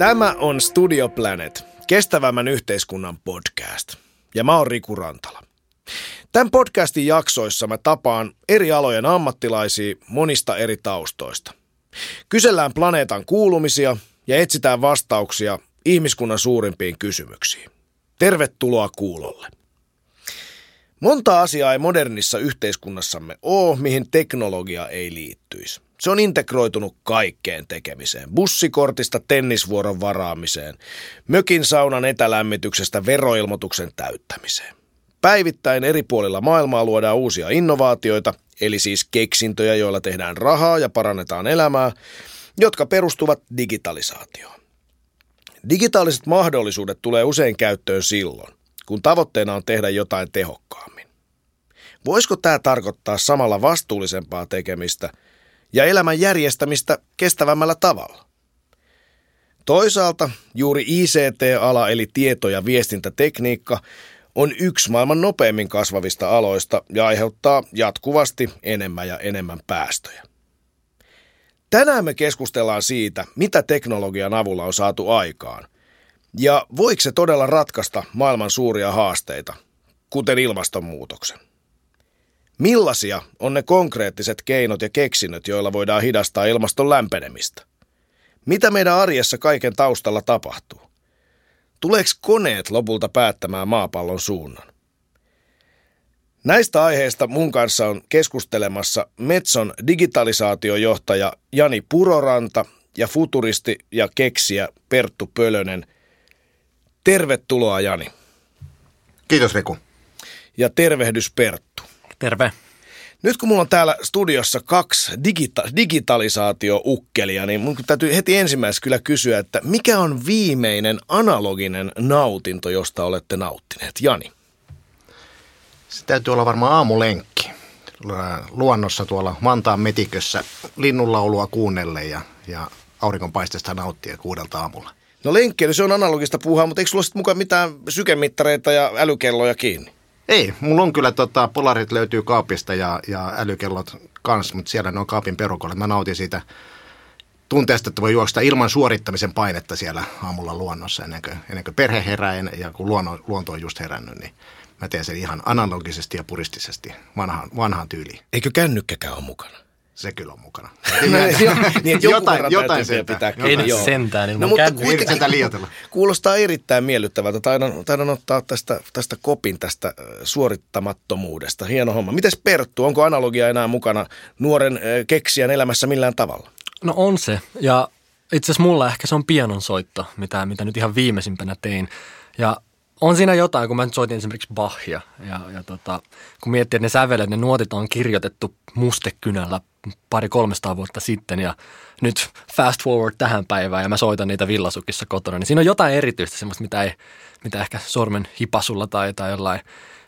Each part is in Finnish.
Tämä on Studio Planet, kestävämmän yhteiskunnan podcast. Ja mä oon Riku Rantala. Tämän podcastin jaksoissa mä tapaan eri alojen ammattilaisia monista eri taustoista. Kysellään planeetan kuulumisia ja etsitään vastauksia ihmiskunnan suurimpiin kysymyksiin. Tervetuloa kuulolle. Monta asiaa ei modernissa yhteiskunnassamme ole, mihin teknologia ei liittyisi. Se on integroitunut kaikkeen tekemiseen. Bussikortista tennisvuoron varaamiseen, mökin saunan etälämmityksestä veroilmoituksen täyttämiseen. Päivittäin eri puolilla maailmaa luodaan uusia innovaatioita, eli siis keksintöjä, joilla tehdään rahaa ja parannetaan elämää, jotka perustuvat digitalisaatioon. Digitaaliset mahdollisuudet tulee usein käyttöön silloin, kun tavoitteena on tehdä jotain tehokkaammin. Voisiko tämä tarkoittaa samalla vastuullisempaa tekemistä ja elämän järjestämistä kestävämmällä tavalla? Toisaalta juuri ICT-ala eli tieto- ja viestintätekniikka on yksi maailman nopeimmin kasvavista aloista ja aiheuttaa jatkuvasti enemmän ja enemmän päästöjä. Tänään me keskustellaan siitä, mitä teknologian avulla on saatu aikaan. Ja voiko se todella ratkaista maailman suuria haasteita, kuten ilmastonmuutoksen? Millaisia on ne konkreettiset keinot ja keksinnöt, joilla voidaan hidastaa ilmaston lämpenemistä? Mitä meidän arjessa kaiken taustalla tapahtuu? Tuleeko koneet lopulta päättämään maapallon suunnan? Näistä aiheista mun kanssa on keskustelemassa Metson digitalisaatiojohtaja Jani Puroranta ja futuristi ja keksijä Perttu Pölönen. Tervetuloa Jani. Kiitos Riku. Ja tervehdys Perttu. Terve. Nyt kun mulla on täällä studiossa kaksi digita- digitalisaatio-ukkelia, niin mun täytyy heti ensimmäisenä kyllä kysyä, että mikä on viimeinen analoginen nautinto, josta olette nauttineet? Jani. Se täytyy olla varmaan aamulenkki luonnossa tuolla Vantaan metikössä linnunlaulua kuunnelle ja, ja aurinkonpaisteesta nauttia kuudelta aamulla. No lenkkeily, se on analogista puhua, mutta eikö sulla sitten mukaan mitään sykemittareita ja älykelloja kiinni? Ei, mulla on kyllä tota, polarit löytyy kaapista ja, ja älykellot kanssa, mutta siellä ne on kaapin perukolla. Mä nautin siitä tunteesta, että voi juosta ilman suorittamisen painetta siellä aamulla luonnossa ennen kuin, ennen kuin perhe herää ja kun luonto, luonto on just herännyt, niin mä teen sen ihan analogisesti ja puristisesti vanhaan, vanhaan tyyliin. Eikö kännykkäkään ole mukana? Se kyllä on mukana. niin, jotain, jotain sentään. Pitää. Jotain. nyt sentään ilman No, mutta sentään liioitella. Kuulostaa erittäin miellyttävältä. Taidan, taidan ottaa tästä, tästä kopin tästä suorittamattomuudesta. Hieno homma. Mites Perttu, onko analogia enää mukana nuoren keksijän elämässä millään tavalla? No on se. Ja itse asiassa mulla ehkä se on pianon soitto, mitä, mitä nyt ihan viimeisimpänä tein. Ja on siinä jotain, kun mä nyt soitin esimerkiksi Bachia. Ja, ja tota, kun miettii, että ne sävelet, ne nuotit on kirjoitettu mustekynällä pari 300 vuotta sitten ja nyt fast forward tähän päivään ja mä soitan niitä villasukissa kotona, niin siinä on jotain erityistä semmoista, mitä, ei, mitä ehkä sormen hipasulla tai, tai jollain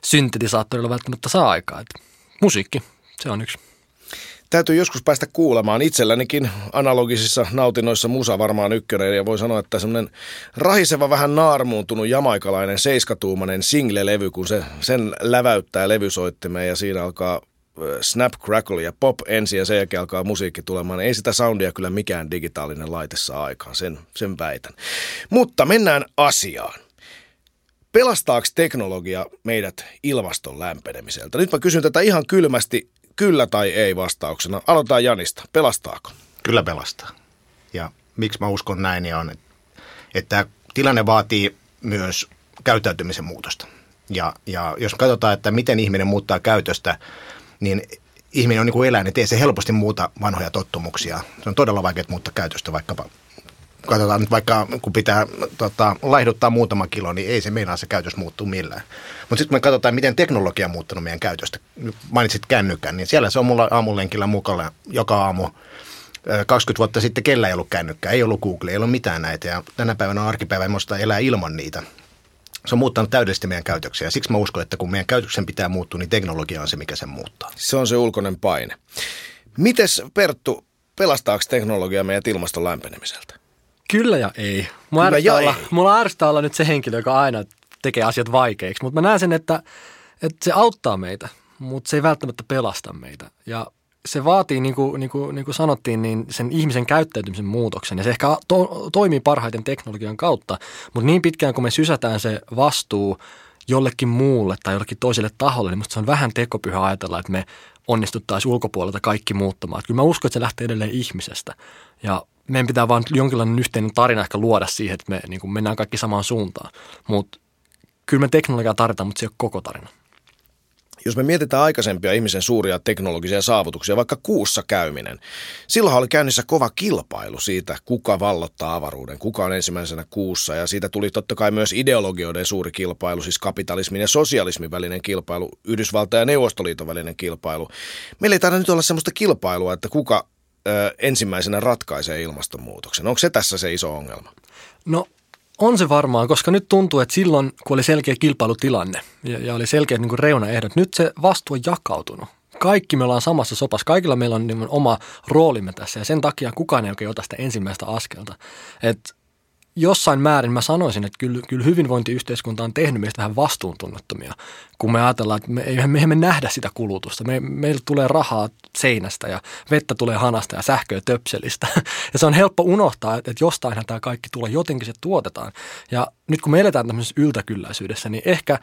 syntetisaattorilla välttämättä saa aikaa. Et musiikki, se on yksi. Täytyy joskus päästä kuulemaan. Itsellänikin analogisissa nautinnoissa musa varmaan ykkönen ja voi sanoa, että semmoinen rahiseva vähän naarmuuntunut jamaikalainen seiskatuumainen single-levy, kun se, sen läväyttää levysoittimeen ja siinä alkaa snap, crackle ja pop ensin ja sen jälkeen alkaa musiikki tulemaan. Ei sitä soundia kyllä mikään digitaalinen laite saa aikaan, sen, sen väitän. Mutta mennään asiaan. Pelastaako teknologia meidät ilmaston lämpenemiseltä? Nyt mä kysyn tätä ihan kylmästi, kyllä tai ei vastauksena. Aloitetaan Janista. Pelastaako? Kyllä pelastaa. Ja miksi mä uskon näin, niin on, että tilanne vaatii myös käyttäytymisen muutosta. Ja, ja jos katsotaan, että miten ihminen muuttaa käytöstä, niin ihminen on niin kuin eläin, että ei se helposti muuta vanhoja tottumuksia. Se on todella vaikea muuttaa käytöstä vaikkapa katsotaan nyt vaikka, kun pitää tota, laihduttaa muutama kilo, niin ei se meinaa se käytös muuttuu millään. Mutta sitten me katsotaan, miten teknologia on muuttanut meidän käytöstä, mainitsit kännykän, niin siellä se on mulla aamulenkillä mukana joka aamu. Ö, 20 vuotta sitten kellä ei ollut kännykkää, ei ollut Google, ei ollut mitään näitä ja tänä päivänä on arkipäivä, muista elää ilman niitä. Se on muuttanut täydellisesti meidän käytöksiä. Siksi mä uskon, että kun meidän käytöksen pitää muuttua, niin teknologia on se, mikä sen muuttaa. Se on se ulkoinen paine. Mites Perttu, pelastaako teknologia meidät ilmaston lämpenemiseltä? Kyllä ja ei. Mulla Kyllä ja olla, ei. mulla ärsyttää olla nyt se henkilö, joka aina tekee asiat vaikeiksi, mutta mä näen sen, että, että se auttaa meitä, mutta se ei välttämättä pelasta meitä. Ja se vaatii, niin kuin, niin, kuin, niin kuin sanottiin, niin sen ihmisen käyttäytymisen muutoksen. Ja se ehkä to, toimii parhaiten teknologian kautta, mutta niin pitkään kun me sysätään se vastuu jollekin muulle tai jollekin toiselle taholle, niin musta se on vähän tekopyhä ajatella, että me onnistuttaisiin ulkopuolelta kaikki muuttamaan. Että kyllä mä uskon, että se lähtee edelleen ihmisestä. Ja meidän pitää vaan jonkinlainen yhteinen tarina ehkä luoda siihen, että me niin kuin mennään kaikki samaan suuntaan. Mutta kyllä me teknologiaa tarvitaan, mutta se ei ole koko tarina. Jos me mietitään aikaisempia ihmisen suuria teknologisia saavutuksia, vaikka kuussa käyminen, silloin oli käynnissä kova kilpailu siitä, kuka vallottaa avaruuden, kuka on ensimmäisenä kuussa. Ja siitä tuli totta kai myös ideologioiden suuri kilpailu, siis kapitalismin ja sosialismin välinen kilpailu, Yhdysvaltain ja Neuvostoliiton välinen kilpailu. Meillä ei taida nyt olla sellaista kilpailua, että kuka ö, ensimmäisenä ratkaisee ilmastonmuutoksen. Onko se tässä se iso ongelma? No on se varmaan, koska nyt tuntuu, että silloin, kun oli selkeä kilpailutilanne ja, ja oli selkeät niin reunaehdot, nyt se vastuu on jakautunut. Kaikki me ollaan samassa sopassa, kaikilla meillä on niin oma roolimme tässä ja sen takia kukaan ei oikein ota sitä ensimmäistä askelta. Että jossain määrin mä sanoisin, että kyllä, kyllä hyvinvointiyhteiskunta on tehnyt meistä vähän vastuuntunnottomia, kun me ajatellaan, että me, ei, me emme nähdä sitä kulutusta. Me, meillä tulee rahaa seinästä ja vettä tulee hanasta ja sähköä töpselistä. Ja se on helppo unohtaa, että, että jostainhan tämä kaikki tulee, jotenkin se tuotetaan. Ja nyt kun me eletään tämmöisessä yltäkylläisyydessä, niin ehkä,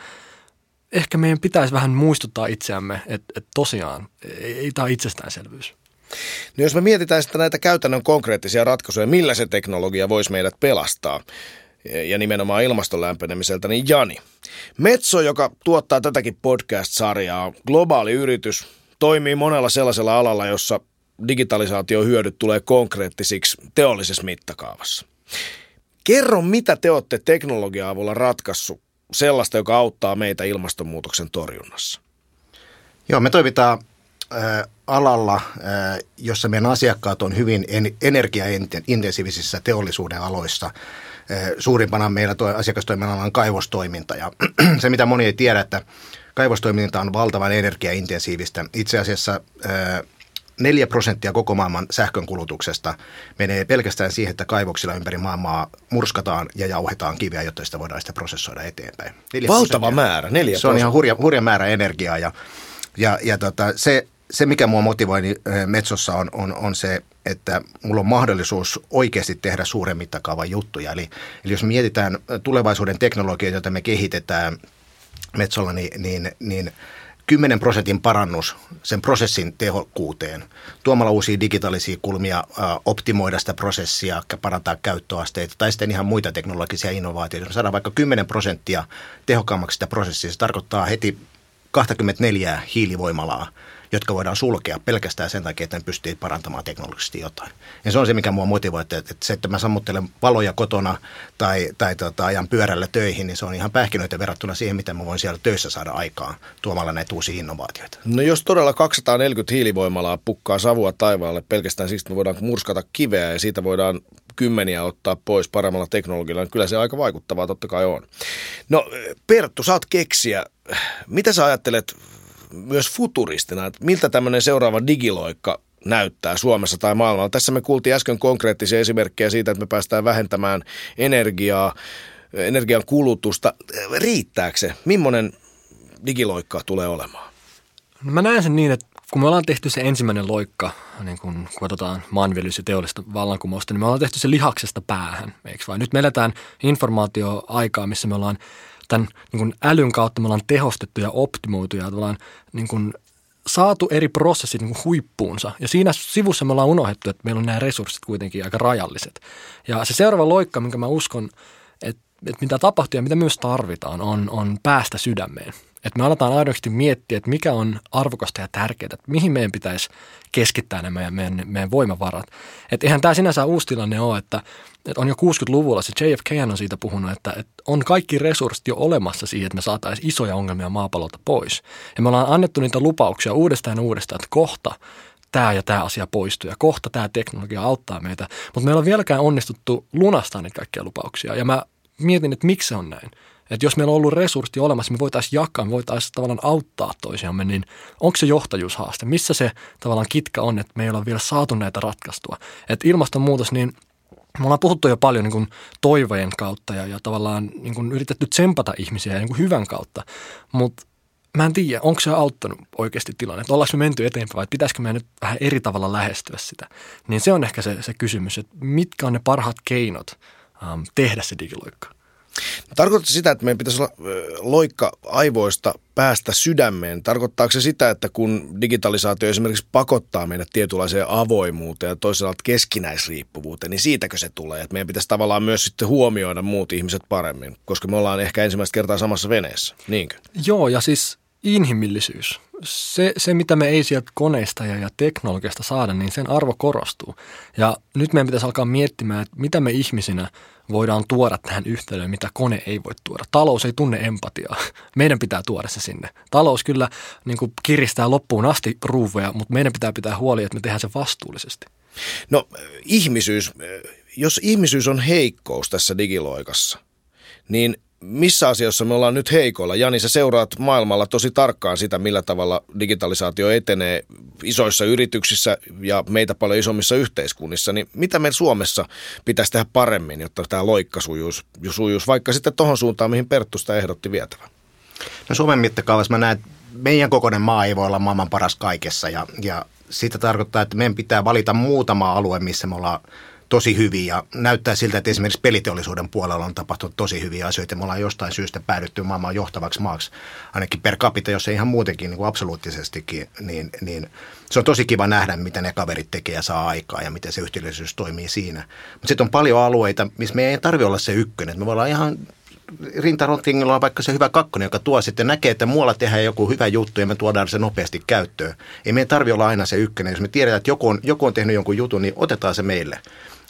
ehkä meidän pitäisi vähän muistuttaa itseämme, että, että tosiaan ei, ei tämä ole itsestäänselvyys. No jos me mietitään sitten näitä käytännön konkreettisia ratkaisuja, millä se teknologia voisi meidät pelastaa, ja nimenomaan ilmaston lämpenemiseltä, niin Jani. Metso, joka tuottaa tätäkin podcast-sarjaa, globaali yritys, toimii monella sellaisella alalla, jossa digitalisaation hyödyt tulee konkreettisiksi teollisessa mittakaavassa. Kerro, mitä te olette teknologia avulla ratkaissut sellaista, joka auttaa meitä ilmastonmuutoksen torjunnassa? Joo, me toimitaan alalla, jossa meidän asiakkaat on hyvin energiaintensiivisissä teollisuuden aloissa. Suurimpana meillä tuo asiakastoiminnalla on kaivostoiminta ja se mitä moni ei tiedä, että kaivostoiminta on valtavan energiaintensiivistä. Itse asiassa 4 prosenttia koko maailman sähkönkulutuksesta menee pelkästään siihen, että kaivoksilla ympäri maailmaa murskataan ja jauhetaan kiveä, jotta sitä voidaan sitä prosessoida eteenpäin. Valtava määrä, 4 Se on ihan hurja, hurja määrä energiaa ja, ja, ja tota, se se, mikä mua motivoi niin Metsossa on, on, on se, että mulla on mahdollisuus oikeasti tehdä suuren mittakaavan juttuja. Eli, eli jos mietitään tulevaisuuden teknologioita, joita me kehitetään Metsolla, niin, niin, niin 10 prosentin parannus sen prosessin tehokkuuteen, tuomalla uusia digitaalisia kulmia, optimoida sitä prosessia, parantaa käyttöasteita tai sitten ihan muita teknologisia innovaatioita. Jos me saadaan vaikka 10 prosenttia tehokkaammaksi sitä prosessia, se tarkoittaa heti 24 hiilivoimalaa – jotka voidaan sulkea pelkästään sen takia, että ne pystyy parantamaan teknologisesti jotain. Ja se on se, mikä mua motivoi, että, että se, että mä sammuttelen valoja kotona tai, tai tota, ajan pyörällä töihin, niin se on ihan pähkinöitä verrattuna siihen, mitä mä voin siellä töissä saada aikaan tuomalla näitä uusia innovaatioita. No jos todella 240 hiilivoimalaa pukkaa savua taivaalle pelkästään siksi, että me voidaan murskata kiveä ja siitä voidaan kymmeniä ottaa pois paremmalla teknologialla, niin kyllä se aika vaikuttavaa totta kai on. No Perttu, saat keksiä. Mitä sä ajattelet myös futuristina, että miltä tämmöinen seuraava digiloikka näyttää Suomessa tai maailmalla. Tässä me kuultiin äsken konkreettisia esimerkkejä siitä, että me päästään vähentämään energiaa, energian kulutusta. Riittääkö se? Millainen digiloikka tulee olemaan? No mä näen sen niin, että kun me ollaan tehty se ensimmäinen loikka, niin kun katsotaan maanviljelys- ja teollista vallankumousta, niin me ollaan tehty se lihaksesta päähän, eikö vai? Nyt me eletään informaatioaikaa, missä me ollaan tämän niin kuin älyn kautta me ollaan tehostettu ja optimoitu ja tavallaan niin kuin saatu eri prosessit niin kuin huippuunsa. Ja siinä sivussa me ollaan unohdettu, että meillä on nämä resurssit kuitenkin aika rajalliset. Ja se seuraava loikka, minkä mä uskon, että, että mitä tapahtuu ja mitä myös tarvitaan, on, on päästä sydämeen. Että me aletaan aidosti miettiä, että mikä on arvokasta ja tärkeää, että mihin meidän pitäisi keskittää nämä meidän, meidän, meidän voimavarat. Että eihän tämä sinänsä uusi tilanne ole, että, että on jo 60-luvulla, se JFK on siitä puhunut, että, että on kaikki resurssit jo olemassa siihen, että me saataisiin isoja ongelmia maapallolta pois. Ja me ollaan annettu niitä lupauksia uudestaan ja uudestaan, että kohta tämä ja tämä asia poistuu ja kohta tämä teknologia auttaa meitä. Mutta meillä on vieläkään onnistuttu lunastaa niitä kaikkia lupauksia. Ja mä mietin, että miksi se on näin. Että jos meillä on ollut resurssi olemassa, me voitaisiin jakaa, me voitaisiin tavallaan auttaa toisiamme, niin onko se johtajuushaaste? Missä se tavallaan kitka on, että meillä on vielä saatu näitä ratkaistua? Että ilmastonmuutos, niin me ollaan puhuttu jo paljon niin kuin toivojen kautta ja, ja tavallaan niin kuin yritetty tsempata ihmisiä niin kuin hyvän kautta, mutta mä en tiedä, onko se auttanut oikeasti tilanne, että ollaanko me menty eteenpäin vai pitäisikö me nyt vähän eri tavalla lähestyä sitä. Niin se on ehkä se, se kysymys, että mitkä on ne parhaat keinot um, tehdä se digiloikka. Tarkoittaa sitä, että meidän pitäisi olla loikka aivoista päästä sydämeen. Tarkoittaako se sitä, että kun digitalisaatio esimerkiksi pakottaa meidät tietynlaiseen avoimuuteen ja toisaalta keskinäisriippuvuuteen, niin siitäkö se tulee? Että meidän pitäisi tavallaan myös sitten huomioida muut ihmiset paremmin, koska me ollaan ehkä ensimmäistä kertaa samassa veneessä, niinkö? Joo, ja siis inhimillisyys. Se, se, mitä me ei sieltä koneista ja, ja teknologiasta saada, niin sen arvo korostuu. Ja nyt meidän pitäisi alkaa miettimään, että mitä me ihmisinä voidaan tuoda tähän yhtälöön, mitä kone ei voi tuoda. Talous ei tunne empatiaa. Meidän pitää tuoda se sinne. Talous kyllä niin kuin kiristää loppuun asti ruuveja, mutta meidän pitää pitää huoli, että me tehdään se vastuullisesti. No ihmisyys, jos ihmisyys on heikkous tässä digiloikassa, niin missä asioissa me ollaan nyt heikoilla? Jani, sä seuraat maailmalla tosi tarkkaan sitä, millä tavalla digitalisaatio etenee isoissa yrityksissä ja meitä paljon isommissa yhteiskunnissa. Niin mitä me Suomessa pitäisi tehdä paremmin, jotta tämä loikka sujuisi, sujuisi vaikka sitten tuohon suuntaan, mihin Perttu sitä ehdotti vietävän? No Suomen mittakaavassa mä näen, meidän kokoinen maa ei voi olla maailman paras kaikessa ja, ja siitä tarkoittaa, että meidän pitää valita muutama alue, missä me ollaan tosi hyviä ja näyttää siltä, että esimerkiksi peliteollisuuden puolella on tapahtunut tosi hyviä asioita. Me ollaan jostain syystä päädytty maailman johtavaksi maaksi, ainakin per capita, jos ei ihan muutenkin niin kuin absoluuttisestikin, niin, niin se on tosi kiva nähdä, mitä ne kaverit tekee ja saa aikaa ja miten se yhteisöllisyys toimii siinä. Mutta sitten on paljon alueita, missä me ei tarvitse olla se ykkönen. Me voidaan ihan rintarottingilla on vaikka se hyvä kakkonen, joka tuo sitten näkee, että muualla tehdään joku hyvä juttu ja me tuodaan se nopeasti käyttöön. Ei meidän tarvitse olla aina se ykkönen. Jos me tiedetään, että joku on, joku on tehnyt jonkun jutun, niin otetaan se meille.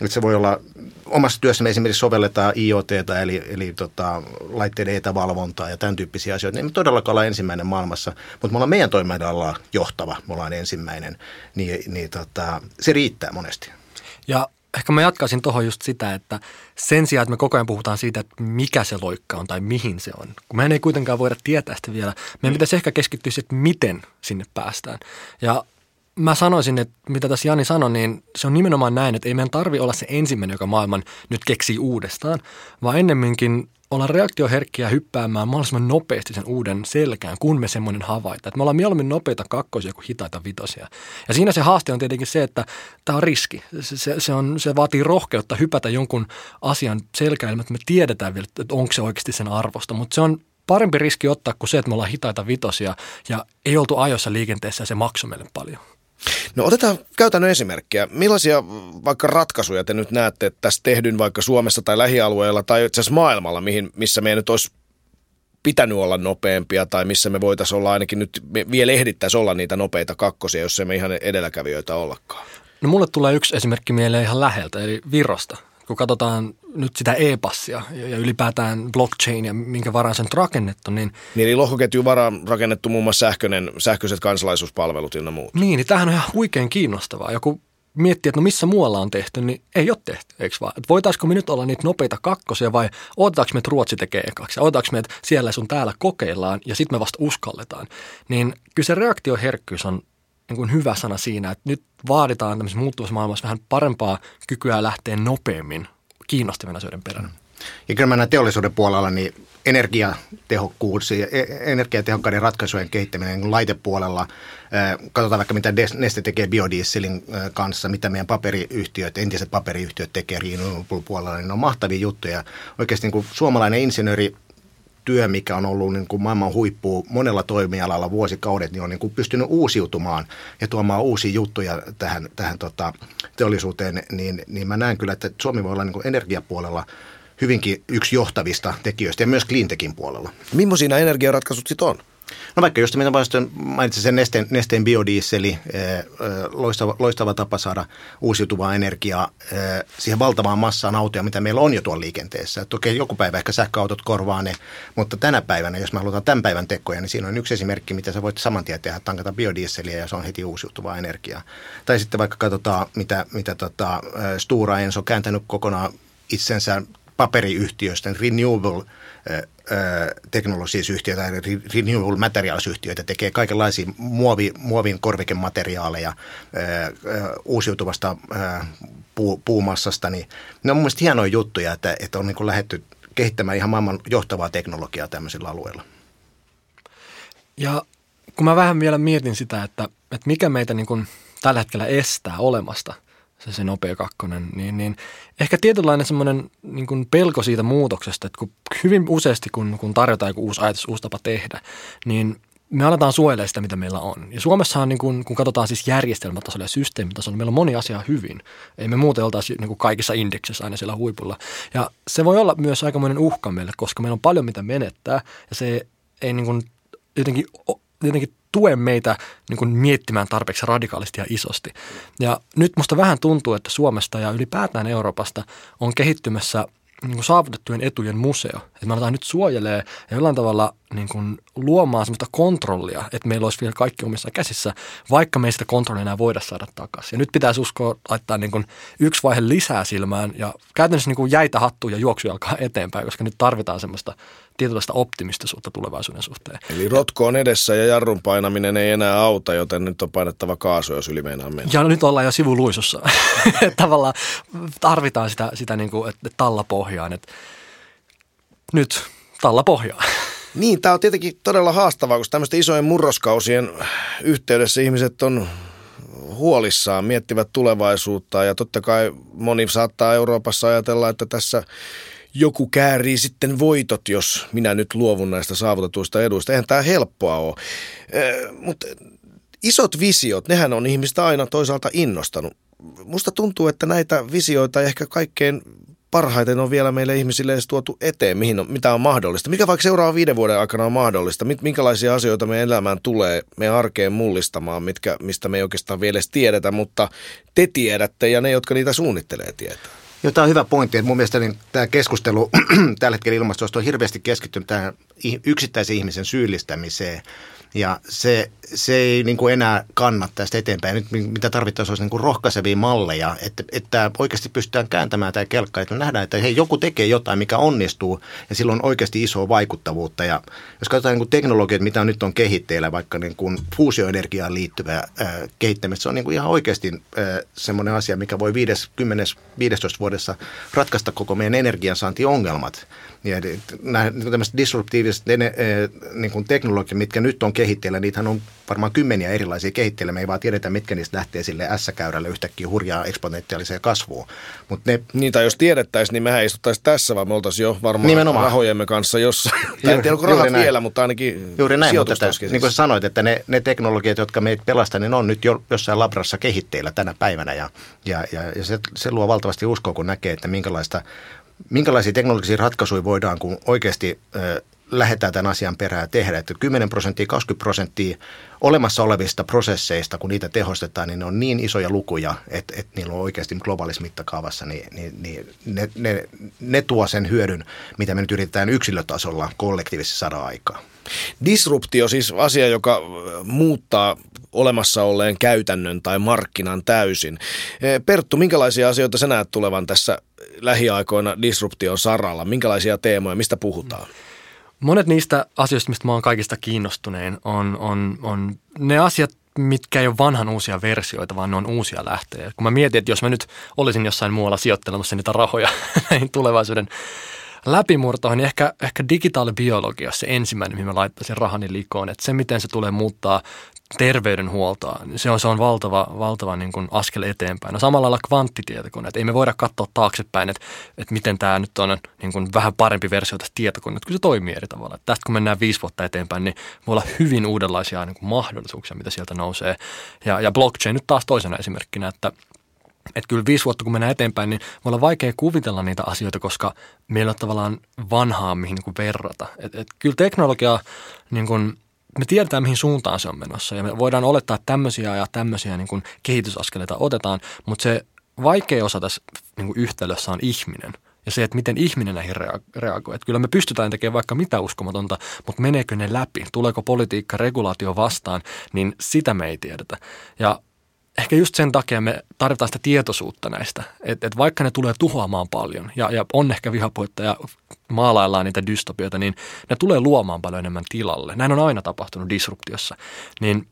Että se voi olla, omassa työssämme esimerkiksi sovelletaan IoT, eli, eli tota, laitteiden etävalvontaa ja tämän tyyppisiä asioita. Niin me todellakaan olla ensimmäinen maailmassa, mutta me ollaan meidän toimialalla johtava, me ollaan ensimmäinen, niin, niin tota, se riittää monesti. Ja ehkä mä jatkaisin tuohon just sitä, että sen sijaan, että me koko ajan puhutaan siitä, että mikä se loikka on tai mihin se on, kun mehän ei kuitenkaan voida tietää sitä vielä, meidän pitäisi ehkä keskittyä siihen, että miten sinne päästään. Ja mä sanoisin, että mitä tässä Jani sanoi, niin se on nimenomaan näin, että ei meidän tarvi olla se ensimmäinen, joka maailman nyt keksii uudestaan, vaan ennemminkin olla reaktioherkkiä hyppäämään mahdollisimman nopeasti sen uuden selkään, kun me semmoinen havaita. Että me ollaan mieluummin nopeita kakkosia kuin hitaita vitosia. Ja siinä se haaste on tietenkin se, että tämä on riski. Se, se, se, on, se vaatii rohkeutta hypätä jonkun asian selkään, että me tiedetään vielä, että onko se oikeasti sen arvosta. Mutta se on parempi riski ottaa kuin se, että me ollaan hitaita vitosia ja ei oltu ajoissa liikenteessä ja se maksoi meille paljon. No otetaan käytännön esimerkkiä. Millaisia vaikka ratkaisuja te nyt näette tässä tehdyn vaikka Suomessa tai lähialueella tai itse asiassa maailmalla, mihin, missä meidän nyt olisi pitänyt olla nopeampia tai missä me voitaisiin olla ainakin nyt, vielä ehdittäisiin olla niitä nopeita kakkosia, jos emme ihan edelläkävijöitä ollakaan? No mulle tulee yksi esimerkki mieleen ihan läheltä, eli Virosta kun katsotaan nyt sitä e-passia ja ylipäätään blockchainia, minkä varaan sen rakennettu, niin... Niin eli lohkoketjun varaan rakennettu muun muassa sähköinen, sähköiset kansalaisuuspalvelut ja muut. Niin, niin tämähän on ihan huikein kiinnostavaa. Joku miettii, että no missä muualla on tehty, niin ei ole tehty, eikö vaan? Että voitaisiko me nyt olla niitä nopeita kakkosia vai odotetaanko me, että Ruotsi tekee ekaksi? Odotetaanko me, että siellä sun täällä kokeillaan ja sitten me vasta uskalletaan? Niin kyllä se reaktioherkkyys on niin kuin hyvä sana siinä, että nyt vaaditaan tämmöisessä muuttuvassa maailmassa vähän parempaa kykyä lähteä nopeammin kiinnostavien asioiden perään. Ja kyllä mä teollisuuden puolella niin energiatehokkuus ja e-, energiatehokkaiden ratkaisujen kehittäminen niin laitepuolella. Katsotaan vaikka mitä Neste tekee biodieselin kanssa, mitä meidän paperiyhtiöt, entiset paperiyhtiöt tekee renewable puolella, niin ne on mahtavia juttuja. Oikeasti niin kuin suomalainen insinööri työ, mikä on ollut niin kuin maailman huippu monella toimialalla vuosikaudet, niin on niin kuin pystynyt uusiutumaan ja tuomaan uusia juttuja tähän, tähän tota, teollisuuteen, niin, niin mä näen kyllä, että Suomi voi olla niin kuin energiapuolella hyvinkin yksi johtavista tekijöistä ja myös cleantechin puolella. Millaisia energiaratkaisut sitten on? No vaikka just mitä mainitsin sen nesteen, nesteen biodieseli, eh, eh, loistava, loistava tapa saada uusiutuvaa energiaa eh, siihen valtavaan massaan autoja, mitä meillä on jo tuolla liikenteessä. Toki joku päivä ehkä sähköautot korvaa ne, mutta tänä päivänä, jos me halutaan tämän päivän tekoja, niin siinä on yksi esimerkki, mitä sä voit saman tien tehdä, tankata biodieseliä ja se on heti uusiutuvaa energiaa. Tai sitten vaikka katsotaan, mitä, mitä tota Stura Enso on kääntänyt kokonaan itsensä paperiyhtiöistä, renewable teknologisia tai renewable materials-yhtiöitä tekee kaikenlaisia muovi, muovin korvikemateriaaleja uusiutuvasta puu, puumassasta, niin ne on mun mielestä hienoja juttuja, että, että on niin lähdetty kehittämään ihan maailman johtavaa teknologiaa tämmöisillä alueilla. Ja kun mä vähän vielä mietin sitä, että, että mikä meitä niin kuin tällä hetkellä estää olemasta se, se nopea kakkonen, niin, niin ehkä tietynlainen semmoinen niin kuin pelko siitä muutoksesta, että kun hyvin useasti kun, kun tarjotaan joku uusi ajatus, uusi tapa tehdä, niin me aletaan suojelemaan sitä, mitä meillä on. Ja Suomessahan, niin kun, kun katsotaan siis järjestelmätasolla ja systeemitasolla, meillä on moni asia hyvin. Ei me muuten oltaisi niin kuin kaikissa indeksissä aina siellä huipulla. Ja se voi olla myös aikamoinen uhka meille, koska meillä on paljon mitä menettää. Ja se ei niin kuin, jotenkin, jotenkin tue meitä niin kuin miettimään tarpeeksi radikaalisti ja isosti. Ja nyt musta vähän tuntuu, että Suomesta ja ylipäätään Euroopasta on kehittymässä – niin kuin saavutettujen etujen museo. Että me aletaan nyt suojelee ja jollain tavalla niin kuin luomaan sellaista kontrollia, että meillä olisi vielä kaikki omissa käsissä, vaikka me ei sitä kontrollia enää voida saada takaisin. Ja nyt pitäisi uskoa laittaa niin kuin yksi vaihe lisää silmään ja käytännössä niin kuin jäitä hattuun ja juoksu alkaa eteenpäin, koska nyt tarvitaan semmoista tietynlaista optimistisuutta tulevaisuuden suhteen. Eli rotko on edessä ja jarrun painaminen ei enää auta, joten nyt on painettava kaasu, jos yli meinaa mennä. Ja nyt ollaan jo sivuluisussa. Tavallaan tarvitaan sitä, sitä niin kuin, että talla pohjaan. Että nyt talla pohjaan. Niin, tämä on tietenkin todella haastavaa, koska tämmöisten isojen murroskausien yhteydessä ihmiset on huolissaan, miettivät tulevaisuutta ja totta kai moni saattaa Euroopassa ajatella, että tässä joku käärii sitten voitot, jos minä nyt luovun näistä saavutetuista eduista. Eihän tämä helppoa ole. Mutta isot visiot, nehän on ihmistä aina toisaalta innostanut. Musta tuntuu, että näitä visioita ehkä kaikkein parhaiten on vielä meille ihmisille edes tuotu eteen, mihin on, mitä on mahdollista. Mikä vaikka seuraavan viiden vuoden aikana on mahdollista? Minkälaisia asioita meidän elämään tulee meidän arkeen mullistamaan, mitkä, mistä me ei oikeastaan vielä edes tiedetä, mutta te tiedätte ja ne, jotka niitä suunnittelee, tietää. Joo, tämä on hyvä pointti. Että mun mielestä niin tämä keskustelu tällä hetkellä ilmastosta on hirveästi keskittynyt tähän yksittäisen ihmisen syyllistämiseen – ja se, se ei niin kuin enää kanna tästä eteenpäin. Nyt mitä tarvittaisiin olisi niin kuin rohkaisevia malleja, että, että oikeasti pystytään kääntämään tämä kelkka. Että me nähdään, että hei, joku tekee jotain, mikä onnistuu ja silloin on oikeasti isoa vaikuttavuutta. Ja jos katsotaan niin kuin teknologiat, mitä nyt on kehitteillä, vaikka niin kuin fuusioenergiaan liittyvä äh, kehittämistä, se on niin kuin ihan oikeasti äh, semmoinen asia, mikä voi 50-15 vuodessa ratkaista koko meidän energiansaantiongelmat. Ja nämä niin tämmöiset disruptiiviset niin kuin teknologiat, mitkä nyt on kehitteillä, niitähän on varmaan kymmeniä erilaisia kehitteillä. Me ei vaan tiedetä, mitkä niistä lähtee sille S-käyrälle yhtäkkiä hurjaa eksponentiaaliseen kasvuun. Mut ne, niin, tai jos tiedettäisiin, niin mehän istuttaisiin tässä, vaan me oltaisiin jo varmaan nimenomaan. rahojemme kanssa jossain. Tai en tiedä, onko rahat näin. vielä, mutta ainakin Juuri näin, mutta että, niin kuin sanoit, että ne, ne teknologiat, jotka meitä pelastavat, niin on nyt jo jossain labrassa kehitteillä tänä päivänä. Ja, ja, ja, ja se, se luo valtavasti uskoa, kun näkee, että minkälaista minkälaisia teknologisia ratkaisuja voidaan, kun oikeasti lähdetään tämän asian perään tehdä. Että 10 prosenttia, 20 prosenttia olemassa olevista prosesseista, kun niitä tehostetaan, niin ne on niin isoja lukuja, että, että niillä on oikeasti globaalissa mittakaavassa, niin, niin, niin ne, ne, ne tuo sen hyödyn, mitä me nyt yritetään yksilötasolla kollektiivisesti saada aikaa. Disruptio siis asia, joka muuttaa olemassa olleen käytännön tai markkinan täysin. Perttu, minkälaisia asioita sä näet tulevan tässä lähiaikoina disruption saralla? Minkälaisia teemoja, mistä puhutaan? Monet niistä asioista, mistä mä oon kaikista kiinnostunein, on, on, on ne asiat, mitkä ei ole vanhan uusia versioita, vaan ne on uusia lähteitä. Kun mä mietin, että jos mä nyt olisin jossain muualla sijoittelemassa niitä rahoja näihin tulevaisuuden läpimurtoihin, niin ehkä, ehkä digitaalibiologia se ensimmäinen, mihin mä laittaisin rahani likoon. Että se, miten se tulee muuttaa terveydenhuoltoa, niin se on, se on valtava, valtava niin kuin askel eteenpäin. No samalla lailla kvanttitietokoneet. Ei me voida katsoa taaksepäin, että, että miten tämä nyt on niin kuin vähän parempi versio tästä tietokoneesta, kun se toimii eri tavalla. Että tästä kun mennään viisi vuotta eteenpäin, niin voi olla hyvin uudenlaisia niin kuin mahdollisuuksia, mitä sieltä nousee. Ja, ja blockchain nyt taas toisena esimerkkinä, että että kyllä viisi vuotta kun mennään eteenpäin, niin voi olla vaikea kuvitella niitä asioita, koska meillä on tavallaan vanhaa, mihin niin kuin verrata. Et, et kyllä teknologia niin kuin me tiedetään, mihin suuntaan se on menossa ja me voidaan olettaa, että tämmöisiä ja tämmöisiä niin kuin kehitysaskeleita otetaan, mutta se vaikea osa tässä niin kuin yhtälössä on ihminen ja se, että miten ihminen näihin reagoi. Että kyllä me pystytään tekemään vaikka mitä uskomatonta, mutta meneekö ne läpi, tuleeko politiikka, regulaatio vastaan, niin sitä me ei tiedetä. Ja ehkä just sen takia me tarvitaan sitä tietoisuutta näistä, että et vaikka ne tulee tuhoamaan paljon ja, ja on ehkä vihapuhetta ja maalaillaan niitä dystopioita, niin ne tulee luomaan paljon enemmän tilalle. Näin on aina tapahtunut disruptiossa. Niin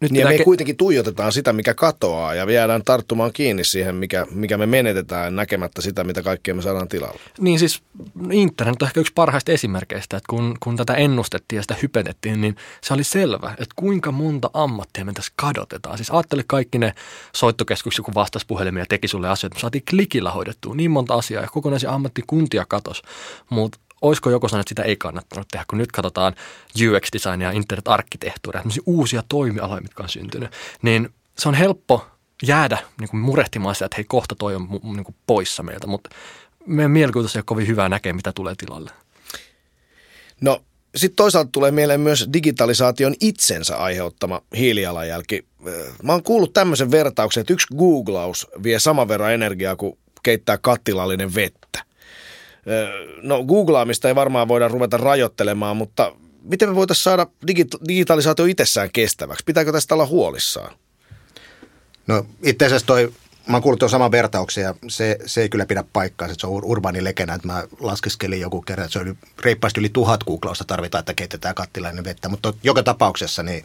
nyt niin me ke- kuitenkin tuijotetaan sitä, mikä katoaa ja jäädään tarttumaan kiinni siihen, mikä, mikä me menetetään näkemättä sitä, mitä kaikkea me saadaan tilalle. Niin siis internet on ehkä yksi parhaista esimerkkeistä, että kun, kun tätä ennustettiin ja sitä hypetettiin, niin se oli selvä, että kuinka monta ammattia me tässä kadotetaan. Siis ajattele kaikki ne soittokeskukset, kun vastasi puhelimia ja teki sulle asioita. Me saatiin klikillä hoidettua niin monta asiaa ja kokonaisia ammattikuntia katos. Mutta olisiko joku sanonut, että sitä ei kannattanut tehdä, kun nyt katsotaan UX-designia, internet-arkkitehtuuria, uusia toimialoja, mitkä on syntynyt, niin se on helppo jäädä niin kuin murehtimaan sitä, että hei kohta toi on niin kuin poissa meiltä, mutta meidän mielikuvitus ei ole kovin hyvää näkeä, mitä tulee tilalle. No sitten toisaalta tulee mieleen myös digitalisaation itsensä aiheuttama hiilijalanjälki. Mä oon kuullut tämmöisen vertauksen, että yksi googlaus vie saman verran energiaa kuin keittää kattilallinen vettä. No googlaamista ei varmaan voida ruveta rajoittelemaan, mutta miten me voitaisiin saada digitalisaatio itsessään kestäväksi? Pitääkö tästä olla huolissaan? No itse asiassa toi, mä oon kuullut tuon saman vertauksen ja se, se ei kyllä pidä paikkaa, että se on urbaani legenda, että mä laskeskelin joku kerran, että se on reippaasti yli tuhat googlausta tarvitaan, että keitetään kattilainen vettä, mutta joka tapauksessa niin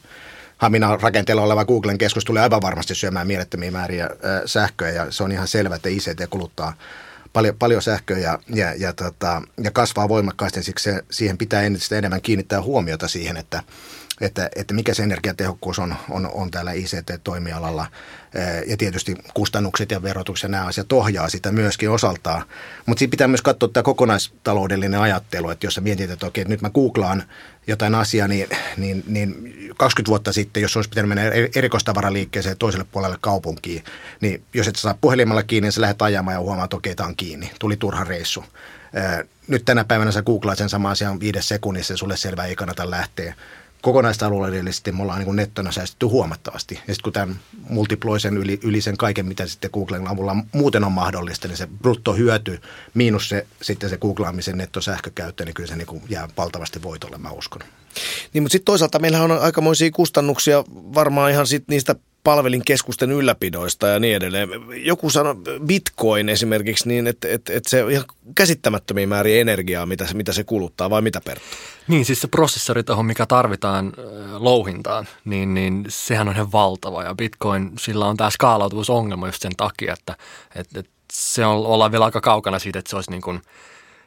Hamina rakenteella oleva Googlen keskus tulee aivan varmasti syömään mielettömiä määriä sähköä ja se on ihan selvä, että ICT kuluttaa paljon, paljon sähköä ja, ja, ja, tota, ja kasvaa voimakkaasti, siksi se, siihen pitää entistä enemmän kiinnittää huomiota siihen, että, että, että mikä se energiatehokkuus on, on, on täällä ICT-toimialalla. Ja tietysti kustannukset ja verotukset ja nämä asiat ohjaa sitä myöskin osaltaan. Mutta siinä pitää myös katsoa tämä kokonaistaloudellinen ajattelu, että jos sä mietit, että okei, nyt mä googlaan jotain asiaa, niin, niin, niin 20 vuotta sitten, jos olisi pitänyt mennä erikoistavaraliikkeeseen toiselle puolelle kaupunkiin, niin jos et saa puhelimella kiinni, niin sä lähdet ajamaan ja huomaat, että okei, tämä on kiinni. Tuli turha reissu. Nyt tänä päivänä sä googlaat sen sama asian viides sekunnissa ja sulle selvä ei kannata lähteä kokonaistaloudellisesti me ollaan niin nettona säästetty huomattavasti. Ja sitten kun tämän multiploisen yli, yli sen kaiken, mitä sitten Googlen avulla muuten on mahdollista, niin se bruttohyöty miinus se, sitten se googlaamisen nettosähkökäyttö, niin kyllä se niin kuin jää valtavasti voitolle, mä uskon. Niin, mutta sitten toisaalta meillähän on aikamoisia kustannuksia varmaan ihan sit niistä palvelinkeskusten ylläpidoista ja niin edelleen. Joku sanoi bitcoin esimerkiksi niin, että, että, että se on ihan käsittämättömiä määriä energiaa, mitä se, mitä se kuluttaa, vai mitä Perttu? Niin, siis se prosessori tuohon, mikä tarvitaan louhintaan, niin, niin sehän on ihan valtava. Ja bitcoin, sillä on tämä skaalautuvuusongelma just sen takia, että, että, että se on, ollaan vielä aika kaukana siitä, että se olisi niin kuin –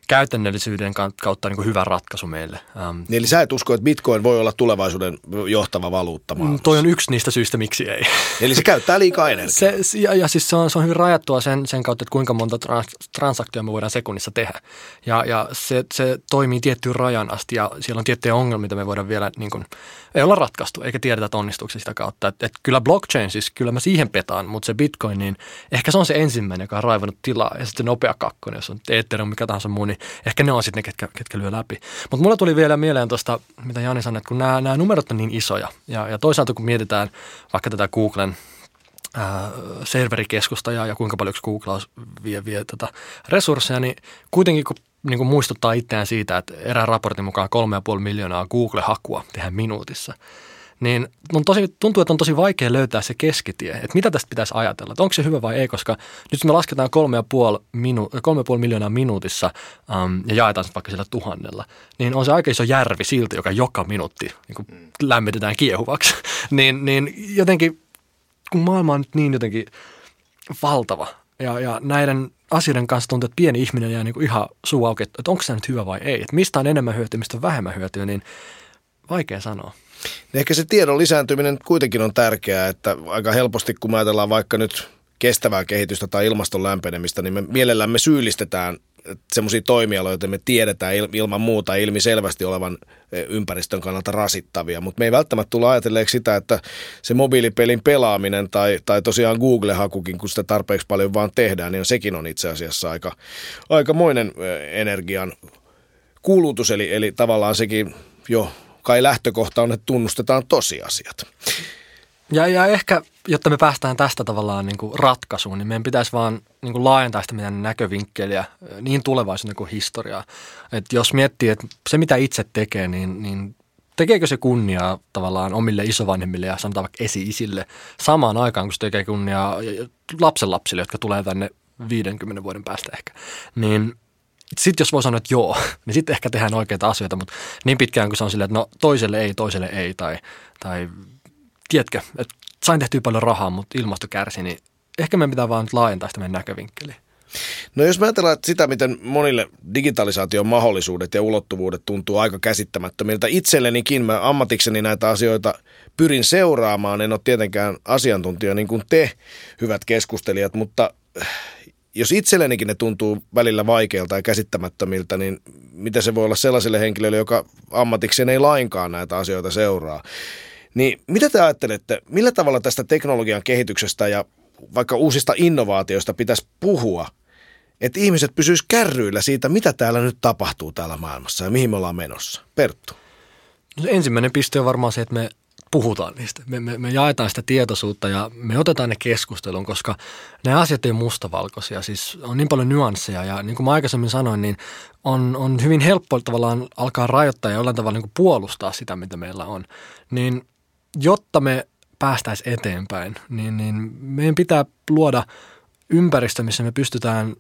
käytännöllisyyden kautta niin kuin hyvä ratkaisu meille. Ähm, niin, eli sä et usko, että bitcoin voi olla tulevaisuuden johtava valuutta maailmassa? Toi on yksi niistä syistä, miksi ei. Eli se käyttää liikaa energiaa? Se, ja, ja siis se on, se on hyvin rajattua sen, sen kautta, että kuinka monta trans, transaktiota me voidaan sekunnissa tehdä. Ja, ja se, se toimii tiettyyn rajan asti ja siellä on tiettyjä ongelmia, mitä me voidaan vielä, niin kuin, ei olla ratkaistu, eikä tiedetä, että onnistuuko sitä kautta. Et, et kyllä blockchain siis, kyllä mä siihen petaan, mutta se bitcoin, niin ehkä se on se ensimmäinen, joka on raivannut tilaa ja sitten nopea kakkonen, jos on Ethereum, mikä tahansa muu, niin ehkä ne on sitten ne, ketkä, ketkä lyö läpi. Mutta mulla tuli vielä mieleen tuosta, mitä Jani sanoi, että kun nämä, numerot on niin isoja ja, ja toisaalta kun mietitään vaikka tätä Googlen serverikeskusta ja, ja kuinka paljon yksi Googlaus vie, vie tätä resursseja, niin kuitenkin kun niin kuin muistuttaa itseään siitä, että erään raportin mukaan 3,5 miljoonaa Google-hakua tehdään minuutissa – niin on tosi, tuntuu, että on tosi vaikea löytää se keskitie, että mitä tästä pitäisi ajatella, että onko se hyvä vai ei, koska nyt me lasketaan 3,5, minu, 3,5 miljoonaa minuutissa um, ja jaetaan vaikka sillä tuhannella, niin on se aika iso järvi silti, joka joka minuutti niin kuin lämmitetään kiehuvaksi. niin, niin jotenkin, kun maailma on nyt niin jotenkin valtava ja, ja näiden asioiden kanssa tuntuu, että pieni ihminen jää niin kuin ihan suu auki, että onko se nyt hyvä vai ei, että mistä on enemmän hyötyä, mistä on vähemmän hyötyä, niin vaikea sanoa. Niin ehkä se tiedon lisääntyminen kuitenkin on tärkeää, että aika helposti kun ajatellaan vaikka nyt kestävää kehitystä tai ilmaston lämpenemistä, niin me mielellämme syyllistetään semmoisia toimialoja, joita me tiedetään ilman muuta ilmiselvästi olevan e, ympäristön kannalta rasittavia, mutta me ei välttämättä tulla ajatelleeksi sitä, että se mobiilipelin pelaaminen tai, tai tosiaan Google-hakukin, kun sitä tarpeeksi paljon vaan tehdään, niin sekin on itse asiassa aika, aikamoinen e, energian kulutus, eli, eli tavallaan sekin jo kai lähtökohta on, että tunnustetaan tosiasiat. Ja, ja ehkä, jotta me päästään tästä tavallaan niin kuin ratkaisuun, niin meidän pitäisi vaan niin kuin laajentaa sitä meidän näkövinkkeliä niin tulevaisuuden kuin historiaa. Et jos miettii, että se mitä itse tekee, niin, niin tekeekö se kunniaa tavallaan omille isovanhemmille ja sanotaan vaikka esi-isille samaan aikaan, kun se tekee kunniaa lapsenlapsille, jotka tulee tänne 50 vuoden päästä ehkä, niin sitten jos voi sanoa, että joo, niin sitten ehkä tehdään oikeita asioita, mutta niin pitkään kuin se on silleen, että no toiselle ei, toiselle ei tai, tai tiedätkö, että sain tehtyä paljon rahaa, mutta ilmasto kärsi, niin ehkä meidän pitää vaan nyt laajentaa sitä meidän näkövinkkeliä. No jos mä ajatellaan sitä, miten monille digitalisaation mahdollisuudet ja ulottuvuudet tuntuu aika käsittämättömiltä. Itsellenikin mä ammatikseni näitä asioita pyrin seuraamaan. En ole tietenkään asiantuntija niin kuin te, hyvät keskustelijat, mutta jos itsellenikin ne tuntuu välillä vaikeilta ja käsittämättömiltä, niin mitä se voi olla sellaiselle henkilölle, joka ammatikseen ei lainkaan näitä asioita seuraa. Niin mitä te ajattelette, millä tavalla tästä teknologian kehityksestä ja vaikka uusista innovaatioista pitäisi puhua, että ihmiset pysyisivät kärryillä siitä, mitä täällä nyt tapahtuu täällä maailmassa ja mihin me ollaan menossa? Perttu. No ensimmäinen piste on varmaan se, että me puhutaan niistä. Me, me, me jaetaan sitä tietoisuutta ja me otetaan ne keskusteluun, koska ne asiat ei ole mustavalkoisia. Siis on niin paljon nyansseja ja niin kuin mä aikaisemmin sanoin, niin on, on hyvin helppo tavallaan alkaa rajoittaa ja jollain tavalla niin kuin puolustaa sitä, mitä meillä on. Niin jotta me päästäisiin eteenpäin, niin, niin meidän pitää luoda ympäristö, missä me pystytään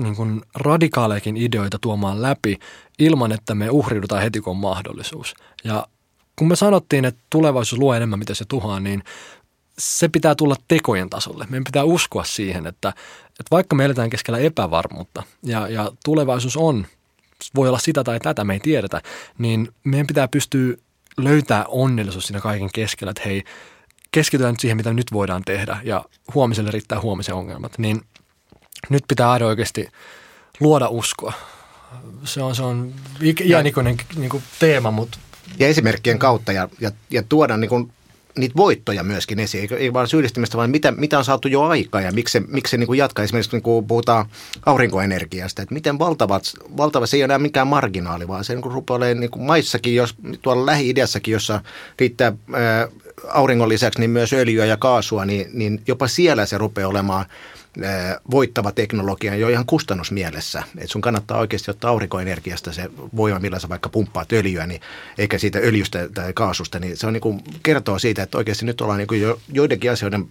niin kuin radikaalejakin ideoita tuomaan läpi ilman, että me uhriudutaan heti, kun on mahdollisuus. Ja kun me sanottiin, että tulevaisuus luo enemmän, mitä se tuhaa, niin se pitää tulla tekojen tasolle. Meidän pitää uskoa siihen, että, että vaikka me eletään keskellä epävarmuutta ja, ja tulevaisuus on, voi olla sitä tai tätä, me ei tiedetä, niin meidän pitää pystyä löytää onnellisuus siinä kaiken keskellä, että hei, keskitytään nyt siihen, mitä nyt voidaan tehdä ja huomiselle riittää huomisen ongelmat. Niin nyt pitää aina oikeasti luoda uskoa. Se on, se on iänikuinen niin kuin teema, mutta ja esimerkkien kautta ja, ja, ja tuoda niin kuin niitä voittoja myöskin esiin, ei vaan syyllistymistä, vaan mitä, mitä on saatu jo aikaa ja miksi se, miksi se niin kuin jatkaa. Esimerkiksi kun puhutaan aurinkoenergiasta, että miten valtavat, valtava, se ei ole enää mikään marginaali, vaan se niin kuin rupeaa olemaan niin kuin maissakin, jos, tuolla Lähi-idässäkin, jossa riittää ää, auringon lisäksi niin myös öljyä ja kaasua, niin, niin jopa siellä se rupeaa olemaan voittava teknologia jo ihan kustannusmielessä. Et sun kannattaa oikeasti ottaa aurinkoenergiasta se voima, millä sä vaikka pumppaat öljyä, niin, eikä siitä öljystä tai kaasusta. Niin se on niin kuin, kertoo siitä, että oikeasti nyt ollaan niin kuin jo, joidenkin asioiden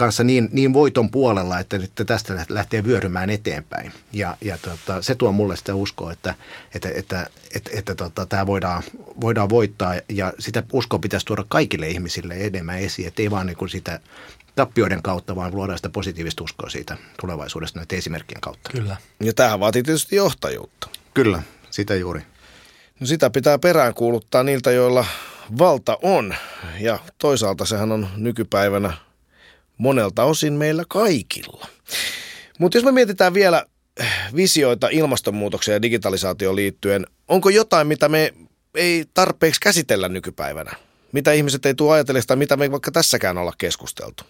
kanssa niin, niin voiton puolella, että, että tästä lähtee vyörymään eteenpäin. Ja, ja tota, se tuo mulle sitä uskoa, että, että, että, että, että tota, tämä voidaan, voidaan voittaa ja sitä uskoa pitäisi tuoda kaikille ihmisille enemmän esiin, että ei vaan niin kuin sitä tappioiden kautta, vaan luodaan sitä positiivista uskoa siitä tulevaisuudesta näiden esimerkkien kautta. Kyllä. Ja tähän vaatii tietysti johtajuutta. Kyllä, sitä juuri. No sitä pitää peräänkuuluttaa niiltä, joilla valta on. Ja toisaalta sehän on nykypäivänä monelta osin meillä kaikilla. Mutta jos me mietitään vielä visioita ilmastonmuutokseen ja digitalisaatioon liittyen, onko jotain, mitä me ei tarpeeksi käsitellä nykypäivänä? Mitä ihmiset ei tule ajatella tai mitä me vaikka tässäkään olla keskusteltu?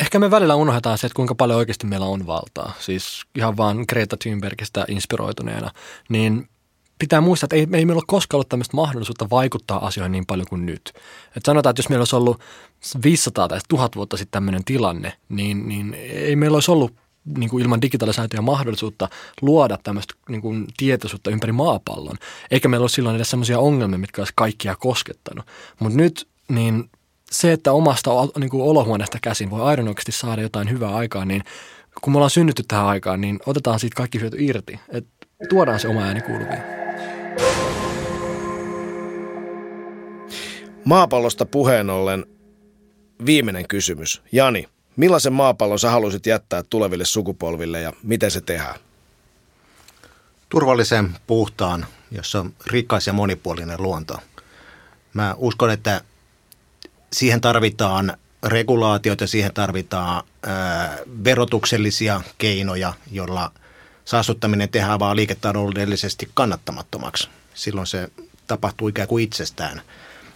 Ehkä me välillä unohdetaan se, että kuinka paljon oikeasti meillä on valtaa. Siis ihan vaan Greta Thunbergistä inspiroituneena. Niin pitää muistaa, että ei, ei meillä ole koskaan ollut tämmöistä mahdollisuutta vaikuttaa asioihin niin paljon kuin nyt. Et sanotaan, että jos meillä olisi ollut 500 tai 1000 vuotta sitten tämmöinen tilanne, niin, niin ei meillä olisi ollut niin kuin ilman digitalisaatiota mahdollisuutta luoda tämmöistä niin kuin tietoisuutta ympäri maapallon. Eikä meillä ole silloin edes sellaisia ongelmia, mitkä olisi kaikkia koskettanut. Mutta nyt niin se, että omasta niin kuin olohuoneesta käsin voi aidon oikeasti saada jotain hyvää aikaa, niin kun me ollaan synnytty tähän aikaan, niin otetaan siitä kaikki hyöty irti. Et tuodaan se oma ääni kuuluviin. Maapallosta puheen ollen viimeinen kysymys. Jani, millaisen maapallon sä haluaisit jättää tuleville sukupolville ja miten se tehdään? Turvallisen, puhtaan, jossa on rikas ja monipuolinen luonto. Mä uskon, että siihen tarvitaan regulaatioita, siihen tarvitaan verotuksellisia keinoja, jolla saastuttaminen tehdään vaan liiketaloudellisesti kannattamattomaksi. Silloin se tapahtuu ikään kuin itsestään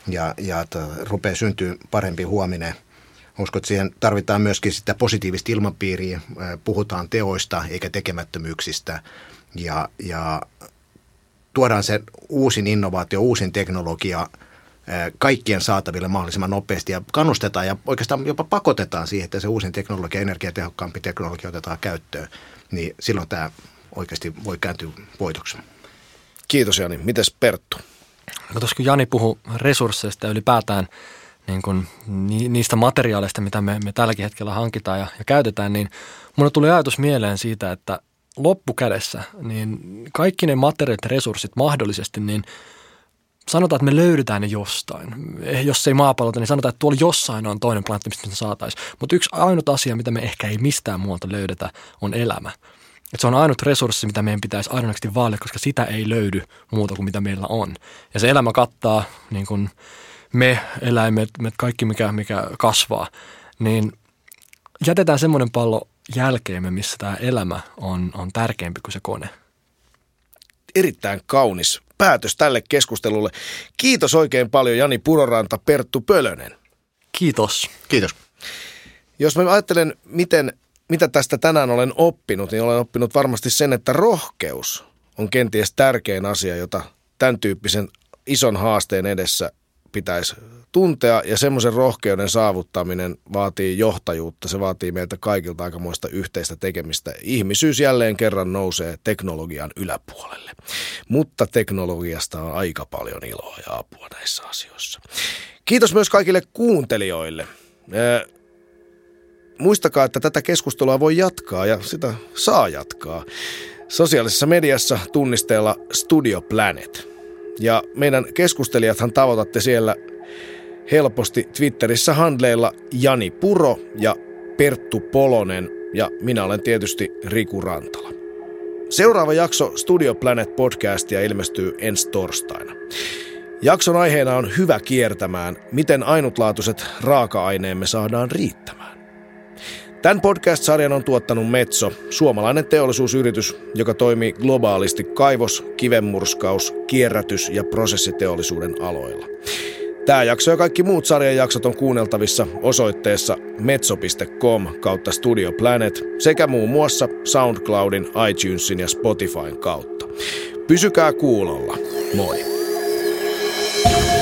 ja, ja rupeaa syntyä parempi huominen. Uskon, että siihen tarvitaan myöskin sitä positiivista ilmapiiriä. Puhutaan teoista eikä tekemättömyyksistä ja, ja tuodaan se uusin innovaatio, uusin teknologia – kaikkien saataville mahdollisimman nopeasti ja kannustetaan ja oikeastaan jopa pakotetaan siihen, että se uusin teknologia, energiatehokkaampi teknologia otetaan käyttöön, niin silloin tämä oikeasti voi kääntyä voitoksi. Kiitos Jani. Mites Perttu? No tuossa kun Jani puhui resursseista ja ylipäätään niin kun, niistä materiaaleista, mitä me, me tälläkin hetkellä hankitaan ja, ja käytetään, niin mulle tuli ajatus mieleen siitä, että loppukädessä niin kaikki ne materiaalit ja resurssit mahdollisesti, niin – sanotaan, että me löydetään ne jostain. Eh, jos ei maapallolta, niin sanotaan, että tuolla jossain on toinen planeetta, mistä me saataisiin. Mutta yksi ainut asia, mitä me ehkä ei mistään muualta löydetä, on elämä. Et se on ainut resurssi, mitä meidän pitäisi aidosti vaalia, koska sitä ei löydy muuta kuin mitä meillä on. Ja se elämä kattaa niin kuin me, eläimet, me kaikki mikä, mikä kasvaa, niin jätetään semmoinen pallo jälkeemme, missä tämä elämä on, on tärkeämpi kuin se kone. Erittäin kaunis päätös tälle keskustelulle. Kiitos oikein paljon Jani Puroranta, Perttu Pölönen. Kiitos. Kiitos. Jos mä ajattelen, miten, mitä tästä tänään olen oppinut, niin olen oppinut varmasti sen, että rohkeus on kenties tärkein asia, jota tämän tyyppisen ison haasteen edessä pitäisi tuntea ja semmoisen rohkeuden saavuttaminen vaatii johtajuutta. Se vaatii meiltä kaikilta aikamoista yhteistä tekemistä. Ihmisyys jälleen kerran nousee teknologian yläpuolelle. Mutta teknologiasta on aika paljon iloa ja apua näissä asioissa. Kiitos myös kaikille kuuntelijoille. Muistakaa, että tätä keskustelua voi jatkaa ja sitä saa jatkaa sosiaalisessa mediassa tunnisteella Studio Planet. Ja meidän keskustelijathan tavoitatte siellä helposti Twitterissä handleilla Jani Puro ja Perttu Polonen ja minä olen tietysti Riku Rantala. Seuraava jakso Studio Planet podcastia ilmestyy ensi torstaina. Jakson aiheena on hyvä kiertämään, miten ainutlaatuiset raaka-aineemme saadaan riittämään. Tämän podcast-sarjan on tuottanut Metso, suomalainen teollisuusyritys, joka toimii globaalisti kaivos, kivenmurskaus, kierrätys ja prosessiteollisuuden aloilla. Tämä jakso ja kaikki muut sarjan jaksot on kuunneltavissa osoitteessa metso.com kautta Studio Planet sekä muun muassa SoundCloudin, iTunesin ja Spotifyn kautta. Pysykää kuulolla. Moi! thank you